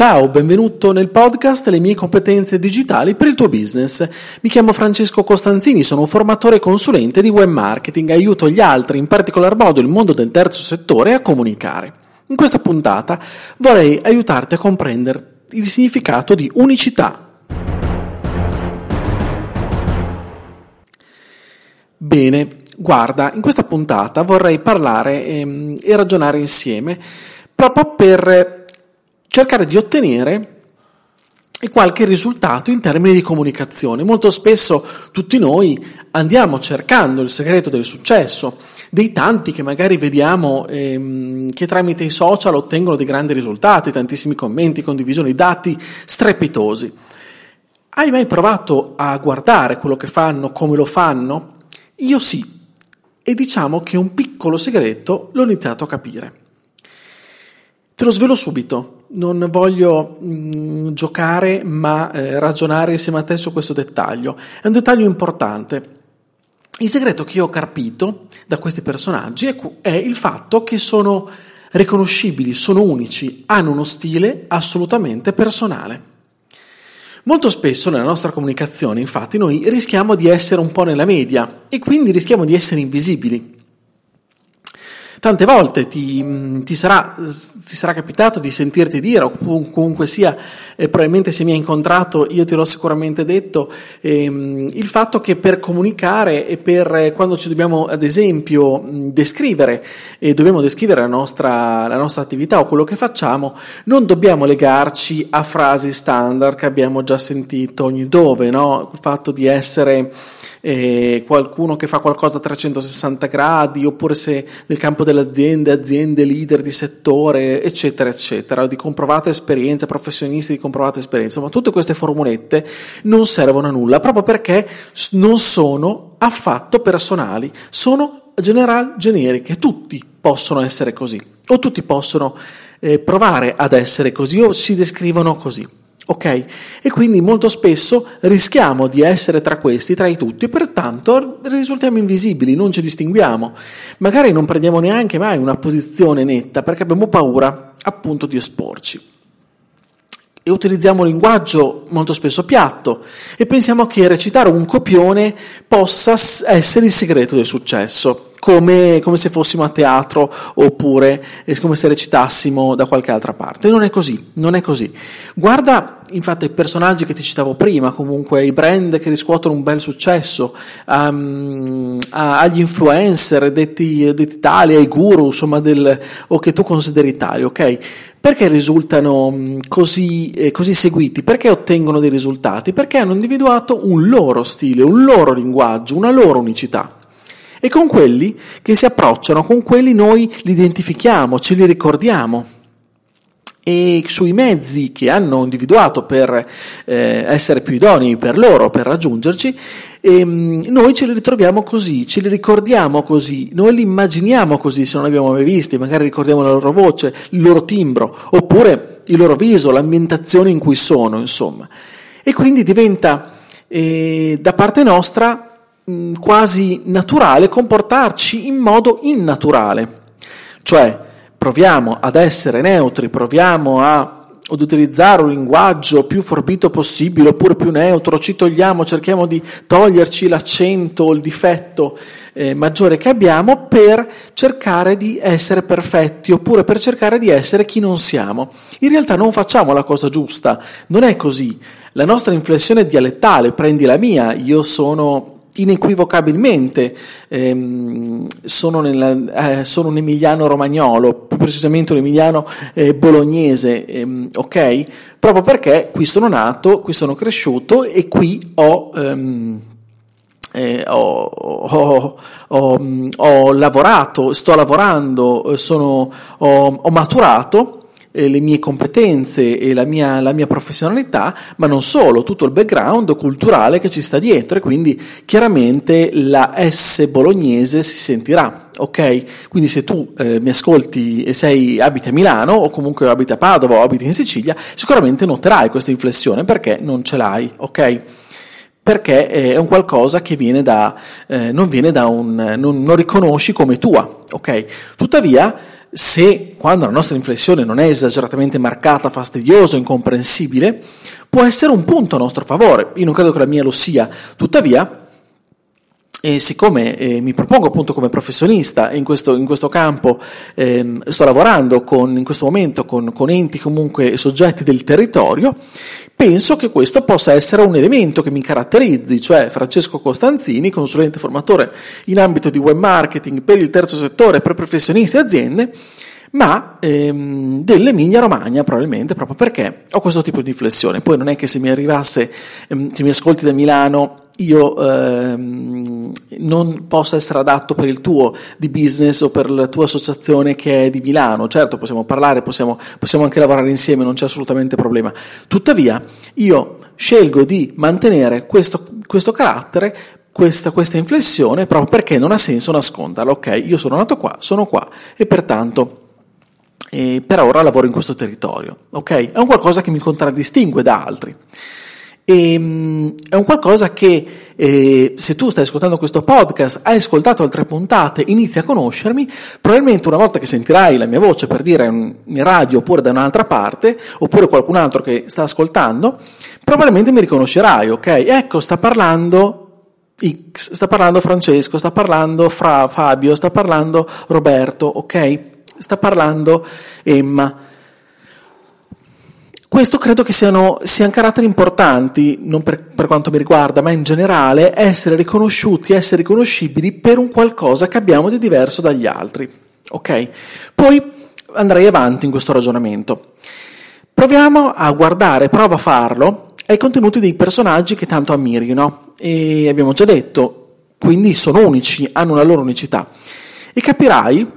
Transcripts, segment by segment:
Ciao, benvenuto nel podcast Le mie competenze digitali per il tuo business. Mi chiamo Francesco Costanzini, sono un formatore e consulente di web marketing, aiuto gli altri, in particolar modo il mondo del terzo settore, a comunicare. In questa puntata vorrei aiutarti a comprendere il significato di unicità. Bene, guarda, in questa puntata vorrei parlare ehm, e ragionare insieme proprio per cercare di ottenere qualche risultato in termini di comunicazione. Molto spesso tutti noi andiamo cercando il segreto del successo, dei tanti che magari vediamo ehm, che tramite i social ottengono dei grandi risultati, tantissimi commenti, condivisioni, dati strepitosi. Hai mai provato a guardare quello che fanno, come lo fanno? Io sì, e diciamo che un piccolo segreto l'ho iniziato a capire. Te lo svelo subito non voglio mh, mm, giocare ma eh, ragionare insieme a te su questo dettaglio. È un dettaglio importante. Il segreto che io ho carpito da questi personaggi è, è il fatto che sono riconoscibili, sono unici, hanno uno stile assolutamente personale. Molto spesso nella nostra comunicazione, infatti, noi rischiamo di essere un po' nella media e quindi rischiamo di essere invisibili. Tante volte ti, mm, ti, sarà, ti, sarà, capitato di sentirti dire, o comunque sia, eh, probabilmente se mi hai incontrato io te l'ho sicuramente detto, ehm, il fatto che per comunicare e per eh, quando ci dobbiamo ad esempio mm, descrivere e dobbiamo descrivere la nostra, la nostra attività o quello che facciamo, non dobbiamo legarci a frasi standard che abbiamo già sentito ogni dove, no? il fatto di essere eh, qualcuno che fa qualcosa a 360 gradi, oppure se nel campo delle aziende, aziende leader di settore, eccetera, eccetera, di comprovata esperienza, professionisti di comprovata esperienza, ma tutte queste formulette non servono a nulla, proprio perché non sono affatto personali, sono general generiche, tutti possono essere così, o tutti possono eh, provare ad essere così, o si descrivono così. Ok? E quindi molto spesso rischiamo di essere tra questi, tra i tutti, e pertanto risultiamo invisibili, non ci distinguiamo. Magari non prendiamo neanche mai una posizione netta perché abbiamo paura appunto di esporci. E utilizziamo un linguaggio molto spesso piatto e pensiamo che recitare un copione possa essere il segreto del successo come, come, se fossimo a teatro oppure come se recitassimo da qualche altra parte. Non è così, non è così. Guarda infatti i personaggi che ti citavo prima, comunque i brand che riscuotono un bel successo, um, agli influencer detti, detti tali, ai guru, insomma, del, o che tu consideri tali, ok? Perché risultano così, eh, così seguiti? Perché ottengono dei risultati? Perché hanno individuato un loro stile, un loro linguaggio, una loro unicità. E con quelli che si approcciano, con quelli noi li identifichiamo, ce li ricordiamo. E sui mezzi che hanno individuato per eh, essere più idonei per loro, per raggiungerci, ehm, noi ce li ritroviamo così, ce li ricordiamo così, noi li immaginiamo così se non li abbiamo mai visti, magari ricordiamo la loro voce, il loro timbro, oppure il loro viso, l'ambientazione in cui sono, insomma. E quindi diventa eh, da parte nostra Mm, quasi naturale comportarci in modo innaturale. Cioè, proviamo ad essere neutri, proviamo a ad utilizzare un linguaggio più forbito possibile oppure più neutro, ci togliamo, cerchiamo di toglierci l'accento o il difetto eh, maggiore che abbiamo per cercare di essere perfetti oppure per cercare di essere chi non siamo. In realtà non facciamo la cosa giusta, non è così. La nostra inflessione dialettale, prendi la mia, io sono inequivocabilmente ehm, sono, nella, eh, sono, un emiliano romagnolo, più precisamente un emiliano eh, bolognese, ehm, ok? Proprio perché qui sono nato, qui sono cresciuto e qui ho, ehm, eh, ho, ho, ho, ho lavorato, sto lavorando, sono, ho maturato eh, le mie competenze e la mia, la mia, professionalità, ma non solo, tutto il background culturale che ci sta dietro e quindi chiaramente la S bolognese si sentirà. Ok? Quindi se tu eh, mi ascolti e sei abiti a Milano o comunque abiti a Padova o abiti in Sicilia, sicuramente noterai questa inflessione perché non ce l'hai, ok? Perché è un qualcosa che viene da, eh, non viene da un, non, non riconosci come tua, ok? Tuttavia, se quando la nostra inflessione non è esageratamente marcata, fastidiosa, incomprensibile, può essere un punto a nostro favore. Io non credo che la mia lo sia, tuttavia, e siccome eh, mi propongo appunto come professionista in questo, in questo campo, eh, sto lavorando con, in questo momento con, con enti comunque soggetti del territorio, penso che questo possa essere un elemento che mi caratterizzi, cioè Francesco Costanzini, consulente formatore in ambito di web marketing per il terzo settore, per professionisti e aziende, ma ehm, dell'Emilia Romagna probabilmente proprio perché ho questo tipo di flessione. Poi non è che se mi arrivasse, ehm, se mi ascolti da Milano io ehm, non possa essere adatto per il tuo di business o per la tua associazione che è di Milano. Certo, possiamo parlare, possiamo, possiamo anche lavorare insieme, non c'è assolutamente problema. Tuttavia, io scelgo di mantenere questo, questo carattere questa, questa, inflessione proprio perché non ha senso nasconderla. Ok, io sono nato qua, sono qua e pertanto eh, per ora lavoro in questo territorio. Ok, è un qualcosa che mi contraddistingue da altri. E, ehm, è un qualcosa che eh, se tu stai ascoltando questo podcast, hai ascoltato altre puntate, inizi a conoscermi, probabilmente una volta che sentirai la mia voce per dire in radio oppure da un'altra parte, oppure qualcun altro che sta ascoltando, probabilmente mi riconoscerai, ok? Ecco, sta parlando X, sta parlando Francesco, sta parlando Fra, Fabio, sta parlando Roberto, ok? Sta parlando Emma. Questo credo che siano, siano caratteri importanti, non per, per, quanto mi riguarda, ma in generale, essere riconosciuti, essere riconoscibili per un qualcosa che abbiamo di diverso dagli altri. Ok? Poi andrei avanti in questo ragionamento. Proviamo a guardare, prova a farlo, ai contenuti dei personaggi che tanto ammiri, no? E abbiamo già detto, quindi sono unici, hanno una loro unicità. E capirai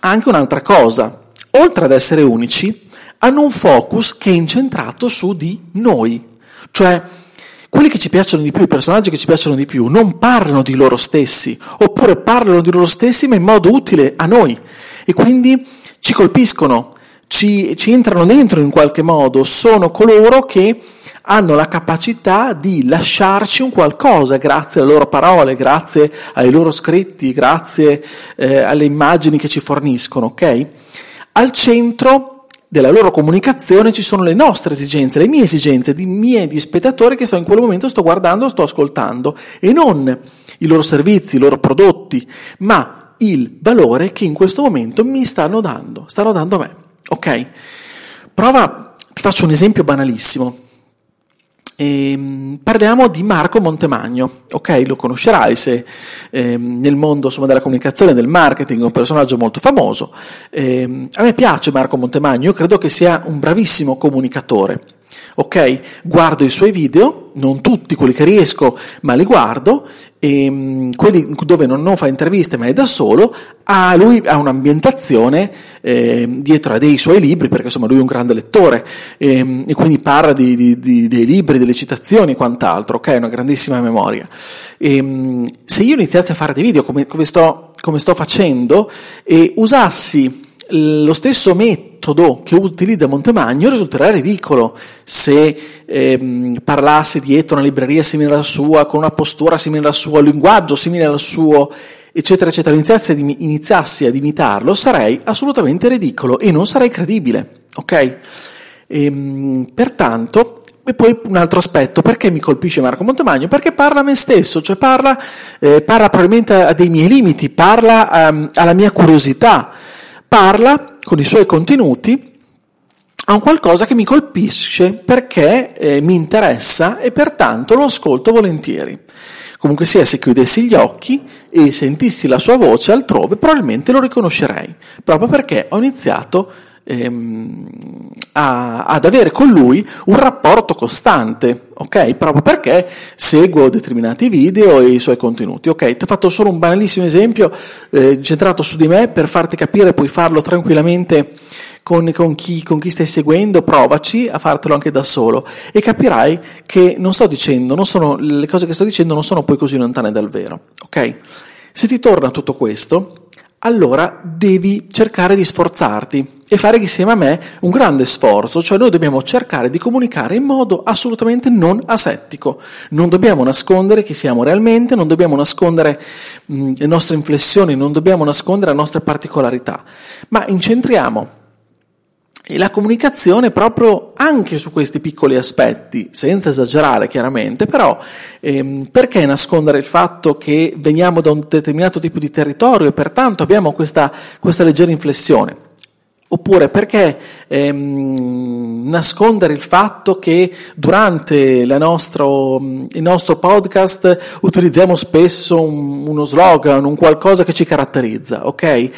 anche un'altra cosa. Oltre ad essere unici, hanno un focus che è incentrato su di noi, cioè quelli che ci piacciono di più, i personaggi che ci piacciono di più, non parlano di loro stessi, oppure parlano di loro stessi ma in modo utile a noi e quindi ci colpiscono, ci, ci entrano dentro in qualche modo, sono coloro che hanno la capacità di lasciarci un qualcosa grazie alle loro parole, grazie ai loro scritti, grazie eh, alle immagini che ci forniscono, ok? Al centro della loro comunicazione ci sono le nostre esigenze, le mie esigenze, di miei di spettatori che sto in quel momento sto guardando, sto ascoltando e non i loro servizi, i loro prodotti, ma il valore che in questo momento mi stanno dando, stanno dando a me. Ok? Prova, ti faccio un esempio banalissimo. E, parliamo di Marco Montemagno, ok? Lo conoscerai se eh, nel mondo insomma, della comunicazione, del marketing, è un personaggio molto famoso. Eh, a me piace Marco Montemagno, io credo che sia un bravissimo comunicatore. Ok, guardo i suoi video, non tutti quelli che riesco, ma li guardo, e mm, quelli dove non, non, fa interviste ma è da solo, ha, lui ha un'ambientazione eh, dietro a dei suoi libri, perché insomma lui è un grande lettore, e, e quindi parla di, di, di, dei libri, delle citazioni e quant'altro, ok? Una grandissima memoria. E, mm, se io iniziassi a fare dei video come, come, sto, come sto facendo e usassi lo stesso metodo che utilizza Montemagno risulterà ridicolo se ehm, parlasse dietro una libreria simile alla sua, con una postura simile alla sua, un linguaggio simile al suo, eccetera, eccetera, iniziassi ad, iniziassi ad imitarlo, sarei assolutamente ridicolo e non sarei credibile, ok? Ehm, pertanto, e poi un altro aspetto, perché mi colpisce Marco Montemagno? Perché parla a me stesso, cioè parla, eh, parla probabilmente a dei miei limiti, parla um, alla mia curiosità, parla con i suoi contenuti a un qualcosa che mi colpisce perché eh, mi interessa e pertanto lo ascolto volentieri. Comunque sia, se chiudessi gli occhi e sentissi la sua voce altrove, probabilmente lo riconoscerei, proprio perché ho iniziato ehm, a, ad avere con lui un rapporto costante, ok? Proprio perché seguo determinati video e i suoi contenuti, ok? Ti ho fatto solo un banalissimo esempio eh, centrato su di me per farti capire, puoi farlo tranquillamente con, con, chi, con chi stai seguendo, provaci a fartelo anche da solo e capirai che non sto dicendo, non sono, le cose che sto dicendo non sono poi così lontane dal vero, ok? Se ti torna tutto questo, allora devi cercare di sforzarti e fare insieme a me un grande sforzo, cioè noi dobbiamo cercare di comunicare in modo assolutamente non asettico, non dobbiamo nascondere chi siamo realmente, non dobbiamo nascondere mh, le nostre inflessioni, non dobbiamo nascondere le nostre particolarità, ma incentriamo la comunicazione proprio anche su questi piccoli aspetti, senza esagerare chiaramente, però ehm, perché nascondere il fatto che veniamo da un determinato tipo di territorio e pertanto abbiamo questa, questa leggera inflessione? Oppure perché ehm, nascondere il fatto che durante nostro, il nostro podcast utilizziamo spesso un, uno slogan, un qualcosa che ci caratterizza, ok?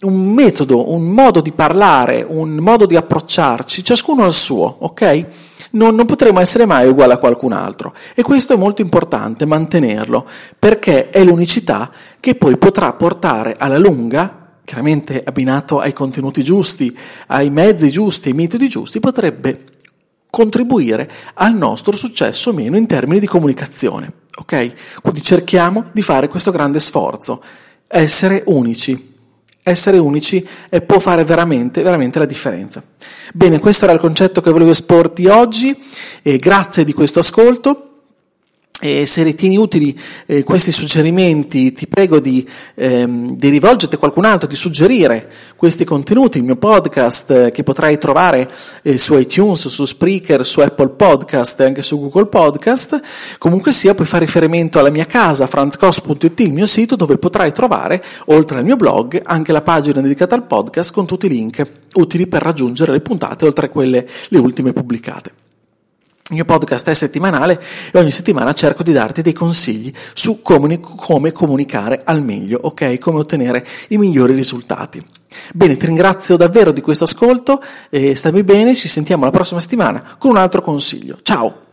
un metodo, un modo di parlare, un modo di approcciarci, ciascuno al suo, ok? Non, non, potremo essere mai uguali a qualcun altro e questo è molto importante mantenerlo perché è l'unicità che poi potrà portare alla lunga, chiaramente abbinato ai contenuti giusti, ai mezzi giusti, ai metodi giusti, potrebbe contribuire al nostro successo o meno in termini di comunicazione. Ok? Quindi cerchiamo di fare questo grande sforzo, essere unici essere unici può fare veramente, veramente la differenza. Bene, questo era il concetto che volevo esporti oggi e grazie di questo ascolto. E se ritieni utili eh, questi suggerimenti, ti prego di, ehm, di, rivolgerti a qualcun altro, di suggerire questi contenuti, il mio podcast eh, che potrai trovare eh, su iTunes, su Spreaker, su Apple Podcast e anche su Google Podcast. Comunque sia, puoi fare riferimento alla mia casa, franzcos.it, il mio sito, dove potrai trovare, oltre al mio blog, anche la pagina dedicata al podcast con tutti i link utili per raggiungere le puntate, oltre a quelle le ultime pubblicate. Il mio podcast è settimanale e ogni settimana cerco di darti dei consigli su come, come, comunicare al meglio, ok? Come ottenere i migliori risultati. Bene, ti ringrazio davvero di questo ascolto e stammi bene, ci sentiamo la prossima settimana con un altro consiglio. Ciao!